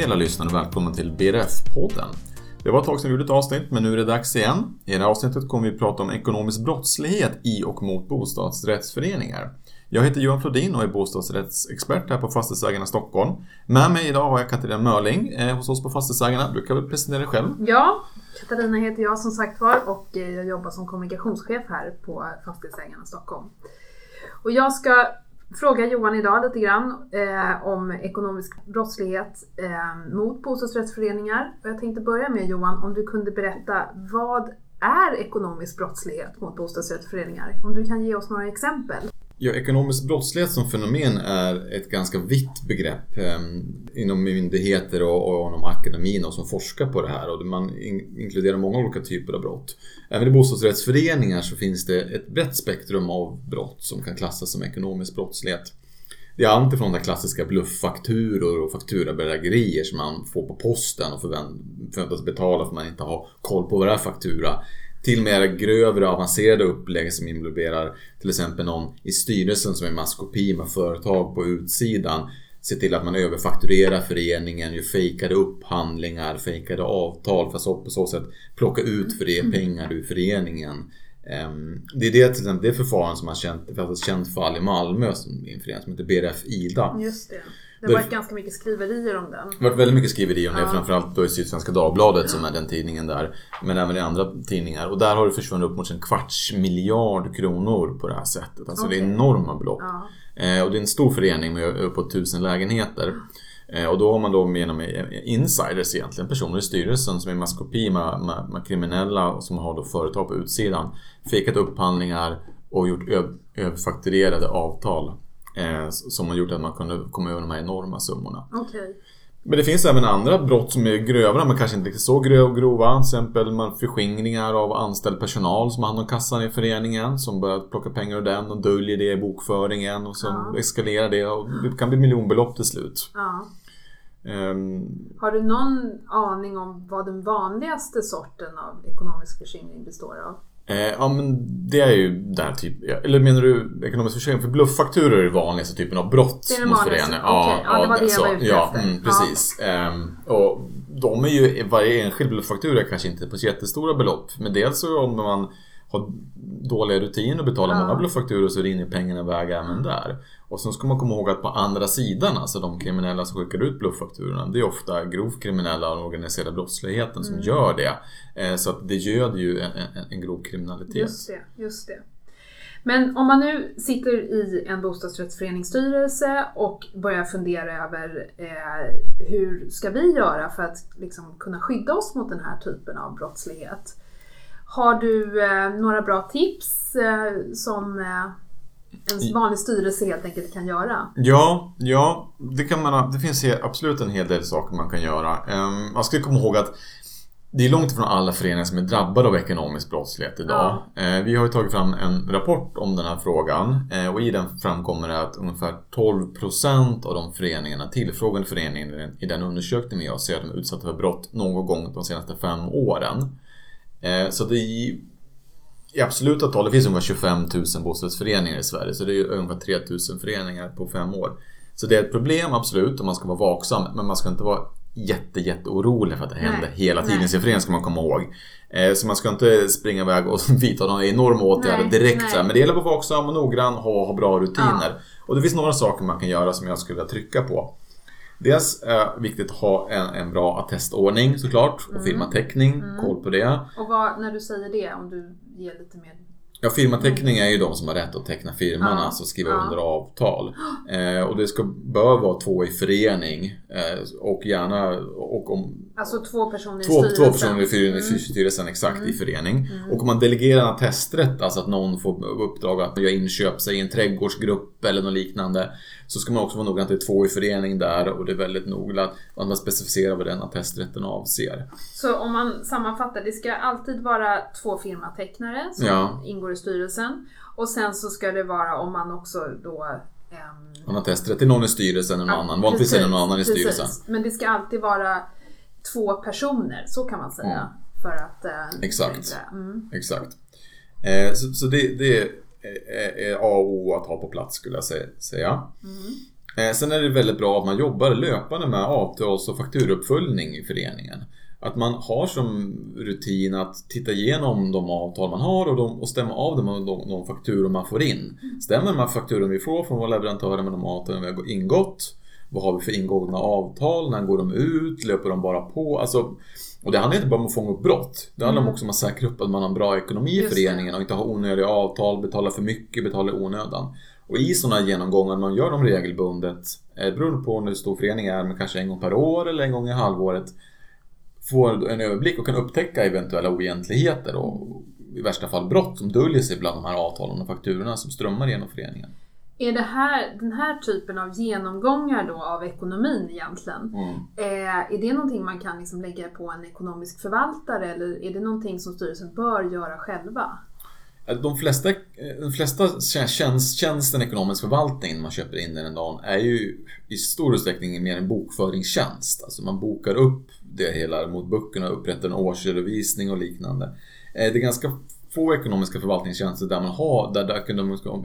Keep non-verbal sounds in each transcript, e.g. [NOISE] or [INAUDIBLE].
Hej alla lyssnare och välkomna till BRF-podden. Det var ett tag sedan vi gjorde ett avsnitt, men nu är det dags igen. I det här avsnittet kommer vi prata om ekonomisk brottslighet i och mot bostadsrättsföreningar. Jag heter Johan Flodin och är bostadsrättsexpert här på Fastighetsägarna Stockholm. Med mig idag har jag Katarina Mörling eh, hos oss på Fastighetsägarna. Du kan väl presentera dig själv? Ja, Katarina heter jag som sagt var och eh, jag jobbar som kommunikationschef här på Fastighetsägarna Stockholm. Och jag ska fråga Johan idag lite grann eh, om ekonomisk brottslighet eh, mot bostadsrättsföreningar. Och jag tänkte börja med Johan, om du kunde berätta vad är ekonomisk brottslighet mot bostadsrättsföreningar? Om du kan ge oss några exempel. Ja, ekonomisk brottslighet som fenomen är ett ganska vitt begrepp eh, inom myndigheter och, och inom akademin och som forskar på det här och man in, inkluderar många olika typer av brott. Även i bostadsrättsföreningar så finns det ett brett spektrum av brott som kan klassas som ekonomisk brottslighet. Det är allt ifrån de klassiska blufffakturor och fakturabedrägerier som man får på posten och förväntas betala för att man inte har koll på vad det är faktura till mer grövre avancerade upplägg som involverar till exempel någon i styrelsen som är maskopi med företag på utsidan. Se till att man överfakturerar föreningen, gör fejkade upphandlingar, fejkade avtal för att på så sätt plocka ut för det pengar ur föreningen. Ehm, det är det, till exempel, det förfarande som man känt, det finns ett känt fall i Malmö som en förening som heter BRF Ida. Just det. Det har varit ganska mycket skriverier om den. Det har varit väldigt mycket skriverier om det, ja. framförallt då i Sydsvenska Dagbladet ja. som är den tidningen där. Men även i andra tidningar. Och där har det försvunnit upp mot en kvarts miljard kronor på det här sättet. Alltså okay. det är enorma belopp. Ja. Eh, och det är en stor förening med uppåt tusen lägenheter. Eh, och då har man då genom insiders egentligen, personer i styrelsen som är maskopi med, med, med kriminella som har då företag på utsidan. Fejkat upphandlingar och gjort överfakturerade avtal Eh, som har gjort att man kunde komma över de här enorma summorna. Okay. Men det finns även andra brott som är grövre men kanske inte så grova. Till exempel man förskingringar av anställd personal som har hand om kassan i föreningen som börjar plocka pengar ur den och döljer det i bokföringen och så ja. eskalerar det och det kan bli miljonbelopp till slut. Ja. Um, har du någon aning om vad den vanligaste sorten av ekonomisk förskingring består av? Eh, ja men det är ju där typ, eller menar du ekonomisk försäkring? För blufffakturor är den vanligaste typen av brott det är mot föreningen. Ja, okay. ja, det var det jag var ute ja, efter. Mm, precis. Ja. Ehm, och de är ju, varje enskild blufffaktura kanske inte på så jättestora belopp. Men dels så om man har dåliga rutiner och betalar ja. många blufffakturor så rinner pengarna iväg även där. Och sen ska man komma ihåg att på andra sidan, alltså de kriminella som skickar ut blufffakturorna, det är ofta grovt kriminella och organiserade brottsligheten som mm. gör det. Eh, så att det göder ju en, en, en grov kriminalitet. Just det, just det. Men om man nu sitter i en bostadsrättsföreningsstyrelse och börjar fundera över eh, hur ska vi göra för att liksom, kunna skydda oss mot den här typen av brottslighet? Har du eh, några bra tips eh, som eh, en vanlig styrelse helt enkelt kan göra? Ja, ja det, kan man, det finns absolut en hel del saker man kan göra. Um, man ska komma ihåg att det är långt ifrån alla föreningar som är drabbade av ekonomisk brottslighet idag. Ja. Eh, vi har ju tagit fram en rapport om den här frågan eh, och i den framkommer det att ungefär 12% av de föreningarna, tillfrågade föreningarna i den undersökningen vi har, säger att de är utsatta för brott någon gång de senaste fem åren. Eh, så det är i absoluta tal, det finns ungefär 25 000 bostadsrättsföreningar i Sverige så det är ungefär 3 000 föreningar på fem år. Så det är ett problem absolut och man ska vara vaksam men man ska inte vara jätte, jätte orolig för att det händer nej, hela tiden i sin förening ska man komma ihåg. Eh, så man ska inte springa iväg och [LAUGHS] vidta några enorma åtgärder nej, direkt. Nej. Men det gäller att vara vaksam och noggrann och ha, ha bra rutiner. Ja. Och det finns några saker man kan göra som jag skulle vilja trycka på. Dels är det viktigt att ha en, en bra attestordning såklart och mm. firmateckning, mm. koll på det. Och vad, när du säger det, om du ger lite mer Ja, firmateckning är ju de som har rätt att teckna firman, ja. alltså skriva ja. under avtal. [GASPS] Eh, och det ska, bör vara två i förening eh, och gärna och om Alltså två personer i två, styrelsen? Två personer i mm. styrelsen, exakt, mm. i förening. Mm. Och om man delegerar en attesträtt, alltså att någon får uppdrag att göra inköp, säg en trädgårdsgrupp eller något liknande. Så ska man också vara noga att det är två i förening där och det är väldigt noga att man specificerar vad den attesträtten avser. Så om man sammanfattar, det ska alltid vara två firmatecknare som ja. ingår i styrelsen. Och sen så ska det vara om man också då Um, man har testrätt till någon i styrelsen eller någon annan. Vanligtvis är det någon annan i styrelsen. Men det ska alltid vara två personer, så kan man säga. Mm. För att, eh, Exakt. Mm. Exakt. Eh, så, så det, det är, är, A och O att ha på plats skulle jag säga. Mm. Eh, sen är det väldigt bra att man jobbar löpande med avtals och fakturuppföljning i föreningen. Att man har som rutin att titta igenom de avtal man har och, de, och stämma av dem med de, de fakturor man får in. Stämmer de här fakturorna vi får från våra leverantörer med de avtalen vi har ingått? Vad har vi för ingångna avtal? När går de ut? Löper de bara på? Alltså, och det handlar inte bara om att fånga upp brott. Det handlar mm. också om att säkra upp att man har en bra ekonomi i föreningen och inte ha onödiga avtal, betala för mycket, betala i onödan. Och i sådana genomgångar, man gör dem regelbundet, eh, beroende på hur stor föreningen är, men kanske en gång per år eller en gång i halvåret, får en överblick och kan upptäcka eventuella oegentligheter och i värsta fall brott som döljer sig bland de här avtalen och fakturorna som strömmar genom föreningen. Är det här, den här typen av genomgångar då av ekonomin egentligen, mm. eh, är det någonting man kan liksom lägga på en ekonomisk förvaltare eller är det någonting som styrelsen bör göra själva? De flesta, de flesta tjänst, tjänsten ekonomisk förvaltning man köper in den dagen är ju i stor utsträckning mer en bokföringstjänst. Alltså man bokar upp det hela mot böckerna, upprättar en årsredovisning och liknande. Eh, det är ganska få ekonomiska förvaltningstjänster där man har, där den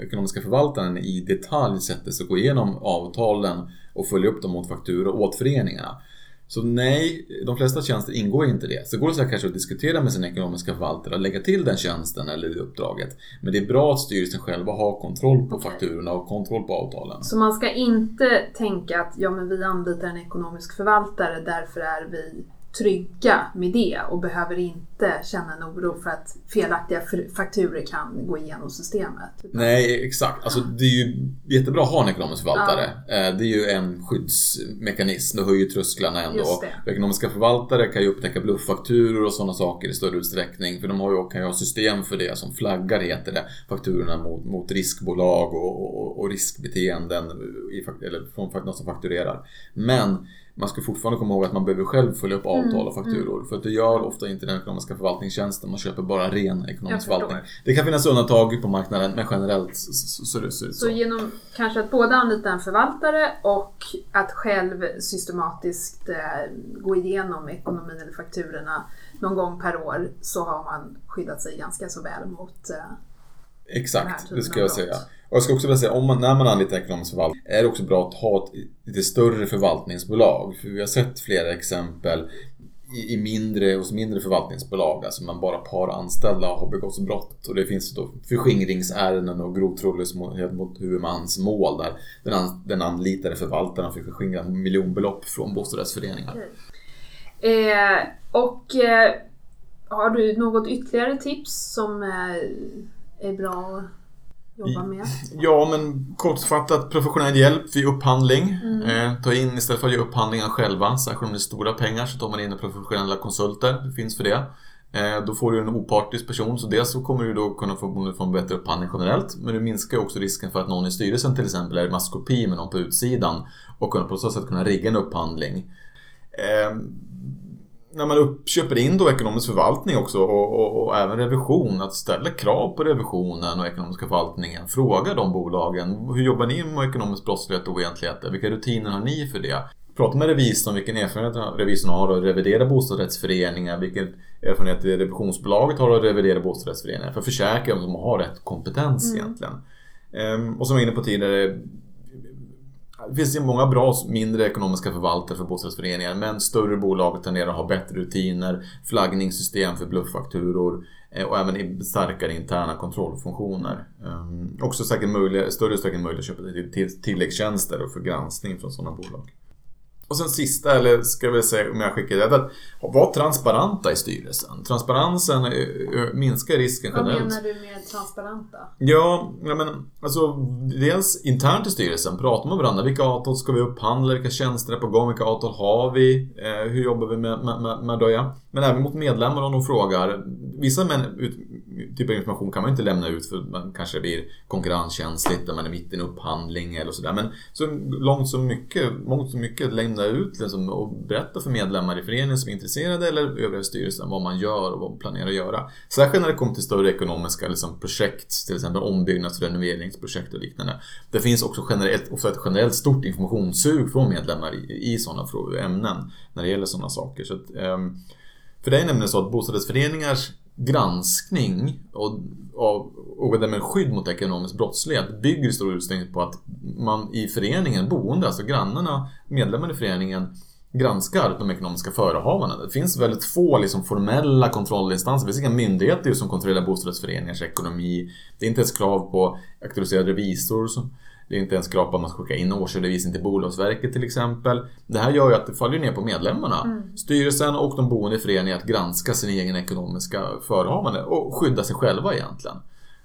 ekonomiska förvaltaren i detalj sätter sig och går igenom avtalen och följer upp dem mot fakturor åt föreningarna. Så nej, de flesta tjänster ingår inte i det. Så går det så kanske att diskutera med sin ekonomiska förvaltare och lägga till den tjänsten eller uppdraget. Men det är bra att styrelsen själva har kontroll på okay. fakturorna och kontroll på avtalen. Så man ska inte tänka att ja, men vi anlitar en ekonomisk förvaltare, därför är vi trygga med det och behöver inte känna en oro för att felaktiga fakturer kan gå igenom systemet. Nej, exakt. Alltså, det är ju jättebra att ha en ekonomisk förvaltare. Ja. Eh, det är ju en skyddsmekanism, och höjer trösklarna ändå. Ekonomiska förvaltare kan ju upptäcka blufffakturor och sådana saker i större utsträckning. För de har ju, kan ju ha system för det som flaggar, heter det, fakturorna mot, mot riskbolag och, och, och riskbeteenden i, eller från någon som fakturerar. Men man ska fortfarande komma ihåg att man behöver själv följa upp avtal och mm, fakturor. Mm. För att det gör ofta inte den ekonomiska förvaltningstjänsten. Man köper bara ren ekonomisk förvaltning. Det kan finnas undantag på marknaden men generellt så, det så. Så genom kanske att både anlita en förvaltare och att själv systematiskt eh, gå igenom ekonomin eller fakturorna någon gång per år så har man skyddat sig ganska så väl mot eh, Exakt, det ska jag säga. Och jag ska också vilja säga, om man, när man anlitar ekonomisk förvaltning är det också bra att ha ett lite större förvaltningsbolag. För vi har sett flera exempel i, i mindre, hos mindre förvaltningsbolag, alltså man bara par anställda har begått brott. Och det finns då förskingringsärenden och grov trolöshet mot huvudmans mål där den, an, den anlitade förvaltaren fick förskingra miljonbelopp från bostadsrättsföreningar. Eh, och eh, har du något ytterligare tips som eh, är bra med? Ja, men kortfattat professionell hjälp vid upphandling. Mm. Eh, ta in istället för att göra upphandlingar själva, särskilt om det är stora pengar, så tar man in professionella konsulter. Det finns för det. Eh, då får du en opartisk person, så dels så kommer du då kunna få, få en bättre upphandling generellt, men du minskar också risken för att någon i styrelsen till exempel är i maskopi med någon på utsidan och kunna på så sätt kunna rigga en upphandling. Eh, när man uppköper in då ekonomisk förvaltning också och, och, och, även revision, att ställa krav på revisionen och ekonomiska förvaltningen. Fråga de bolagen, hur jobbar ni med ekonomisk brottslighet och oegentligheter? Vilka rutiner har ni för det? Prata med revisorn, vilken erfarenhet revisorn har att revidera bostadsrättsföreningar, vilken erfarenhet revisionsbolaget har att revidera bostadsrättsföreningar. För att försäkra att de har rätt kompetens mm. egentligen. Ehm, och som jag var inne på tidigare, det finns ju många bra mindre ekonomiska förvaltare för bostadsrättsföreningar men större bolag tenderar att ha bättre rutiner, flaggningssystem för blufffakturor eh, och även starkare interna kontrollfunktioner. Ehm, också säkert möjliga, större utsträckning möjligt att köpa tilläggstjänster och för granskning från sådana bolag. Och sen sista, eller ska vi säga om jag skickar det, att vara transparenta i styrelsen. Transparensen minskar risken generellt. Vad menar du med transparenta? Ja, men alltså dels internt i styrelsen, prata med varandra. Vilka avtal ska vi upphandla? Vilka tjänster är på gång? Vilka avtal har vi? Eh, hur jobbar vi med, med, med, med det? Men även mot medlemmar om de frågar. Vissa Typ av information kan man inte lämna ut för man kanske blir konkurrenskänsligt när man är mitt i en upphandling eller sådär. Men så långt så mycket, långt som mycket lämna ut liksom, och berätta för medlemmar i föreningen som är intresserade eller övriga styrelsen vad man gör och vad man planerar att göra. Särskilt när det kommer till större ekonomiska liksom, projekt, till exempel ombyggnads och renoveringsprojekt och liknande. Det finns också generellt, också ett generellt stort informationssug från medlemmar i, i sådana ämnen när det gäller sådana saker. Så att, um, för det är nämligen så att bostadsrättsföreningars granskning och, och, och därmed skydd mot ekonomisk brottslighet bygger i stor utsträckning på att man i föreningen, boende, alltså grannarna, medlemmar i föreningen granskar de ekonomiska förehavandena. Det finns väldigt få liksom, formella kontrollinstanser. Det finns inga myndigheter som kontrollerar bostadsrättsföreningars ekonomi. Det är inte ens krav på auktoriserad revisor. Det är inte ens krav på att man ska skicka in årsredovisning till Bolagsverket till exempel. Det här gör ju att det faller ner på medlemmarna. Mm. Styrelsen och de boende i föreningen att granska sin egen ekonomiska förehavande och skydda sig själva egentligen.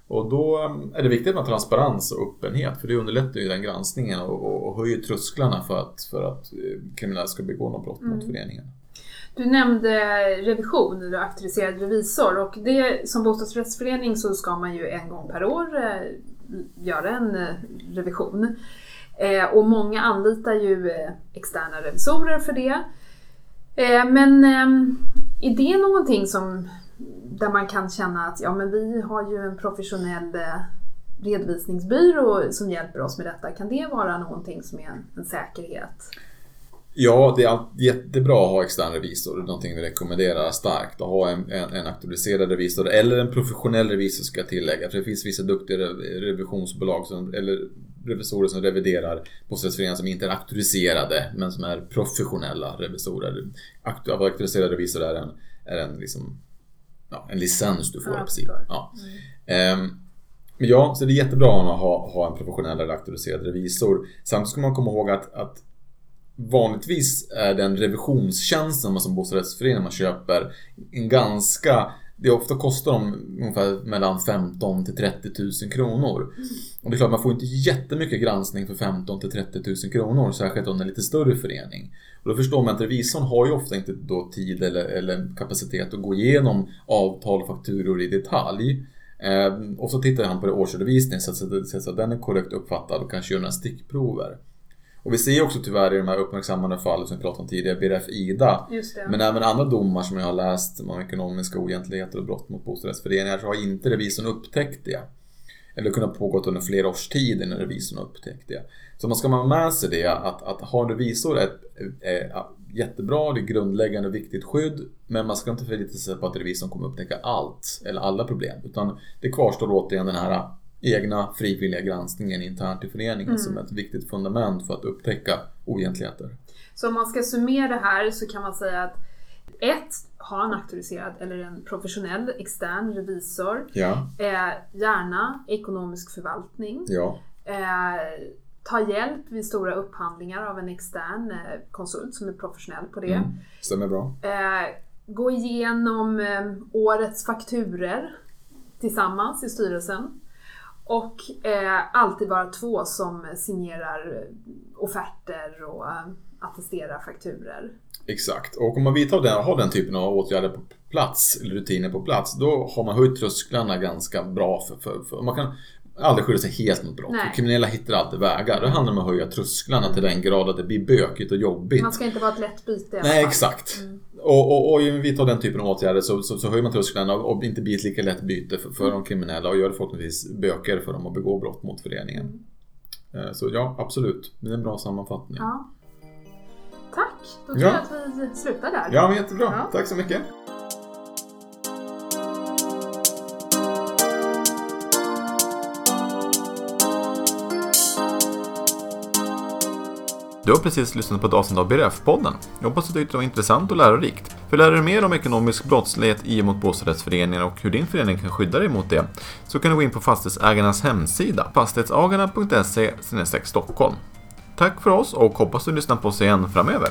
Och då är det viktigt med transparens och öppenhet för det underlättar ju den granskningen och, och höjer trösklarna för att, för att eh, kriminella ska begå något brott mm. mot föreningen. Du nämnde revision, du auktoriserad revisor och det, som bostadsrättsförening så ska man ju en gång per år eh, göra en eh, revision. Eh, och många anlitar ju eh, externa revisorer för det. Men är det någonting som där man kan känna att ja, men vi har ju en professionell redovisningsbyrå som hjälper oss med detta. Kan det vara någonting som är en, en säkerhet? Ja, det är jättebra att ha extern revisor. Någonting vi rekommenderar starkt. Att ha en, en, en auktoriserad revisor eller en professionell revisor ska jag tillägga. För det finns vissa duktiga revisionsbolag som, eller revisorer som reviderar bostadsrättsföreningar som inte är auktoriserade men som är professionella revisorer. Auktoriserad revisor är en, är en liksom ja, en licens du får ja, precis. Ja. Mm. Um, ja, så det är jättebra att ha, ha en professionell eller auktoriserad revisor. Samtidigt ska man komma ihåg att, att vanligtvis är den revisionstjänsten som bostadsrättsförening man köper en ganska det ofta kostar de ungefär mellan 15 till 30 000 kronor. Mm. Och det är klart, man får inte jättemycket granskning för 15 till 30 000 kronor, särskilt om det är en lite större förening. Och då förstår man att revisorn har ju ofta inte då tid eller, eller kapacitet att gå igenom avtal och fakturor i detalj. Eh, och så tittar han på det årsredovisningen så att, så att den är korrekt uppfattad och kanske gör några stickprover. Och vi ser också tyvärr i de här uppmärksammade fallen som vi pratade om tidigare, BRF-IDA. Men även andra domar som jag har läst om ekonomiska oegentligheter och brott mot bostadsrättsföreningar så har inte revisorn upptäckt det. Eller kunnat pågått under flera års tid innan revisorn upptäckt det. Så man ska ha med sig det att, att ha en revisor är, är jättebra, det är grundläggande och viktigt skydd. Men man ska inte förlita sig på att revisorn kommer upptäcka allt eller alla problem. Utan det kvarstår återigen den här egna frivilliga granskningen internt i föreningen mm. som ett viktigt fundament för att upptäcka oegentligheter. Så om man ska summera här så kan man säga att ett, ha en auktoriserad eller en professionell extern revisor. Ja. Eh, gärna ekonomisk förvaltning. Ja. Eh, ta hjälp vid stora upphandlingar av en extern eh, konsult som är professionell på det. Mm. Stämmer bra. Eh, gå igenom eh, årets fakturer tillsammans i styrelsen. Och eh, alltid vara två som signerar eh, offerter och eh, attesterar fakturer. Exakt, och om man vidtar den, har den typen av åtgärder på plats, eller rutiner på plats, då har man höjt trösklarna ganska bra. För, för, för man kan aldrig skydda sig helt mot brott. Kriminella hittar alltid vägar. Det handlar om att höja trösklarna mm. till den grad att det blir bökigt och jobbigt. Man ska inte vara ett lätt byte Nej, exakt. Mm. Och, och, och vidtar den typen av åtgärder så, så, så höjer man trösklarna och inte blir ett lika lätt byte för, för mm. de kriminella och gör det förhoppningsvis bökigare för dem att begå brott mot föreningen. Mm. Eh, så ja, absolut. Det är en bra sammanfattning. Ja. Tack! Då tror ja. jag att vi slutar där. Ja, men jättebra. Ja. Tack så mycket. Du har precis lyssnat på ett avsnitt av BRF-podden. Jag hoppas att du tyckte det var intressant och lärorikt. För lär dig mer om ekonomisk brottslighet i och mot bostadsrättsföreningar och hur din förening kan skydda dig mot det så kan du gå in på Fastighetsägarnas hemsida, fastighetsagarna.se Stockholm. Tack för oss och hoppas du lyssnar på oss igen framöver.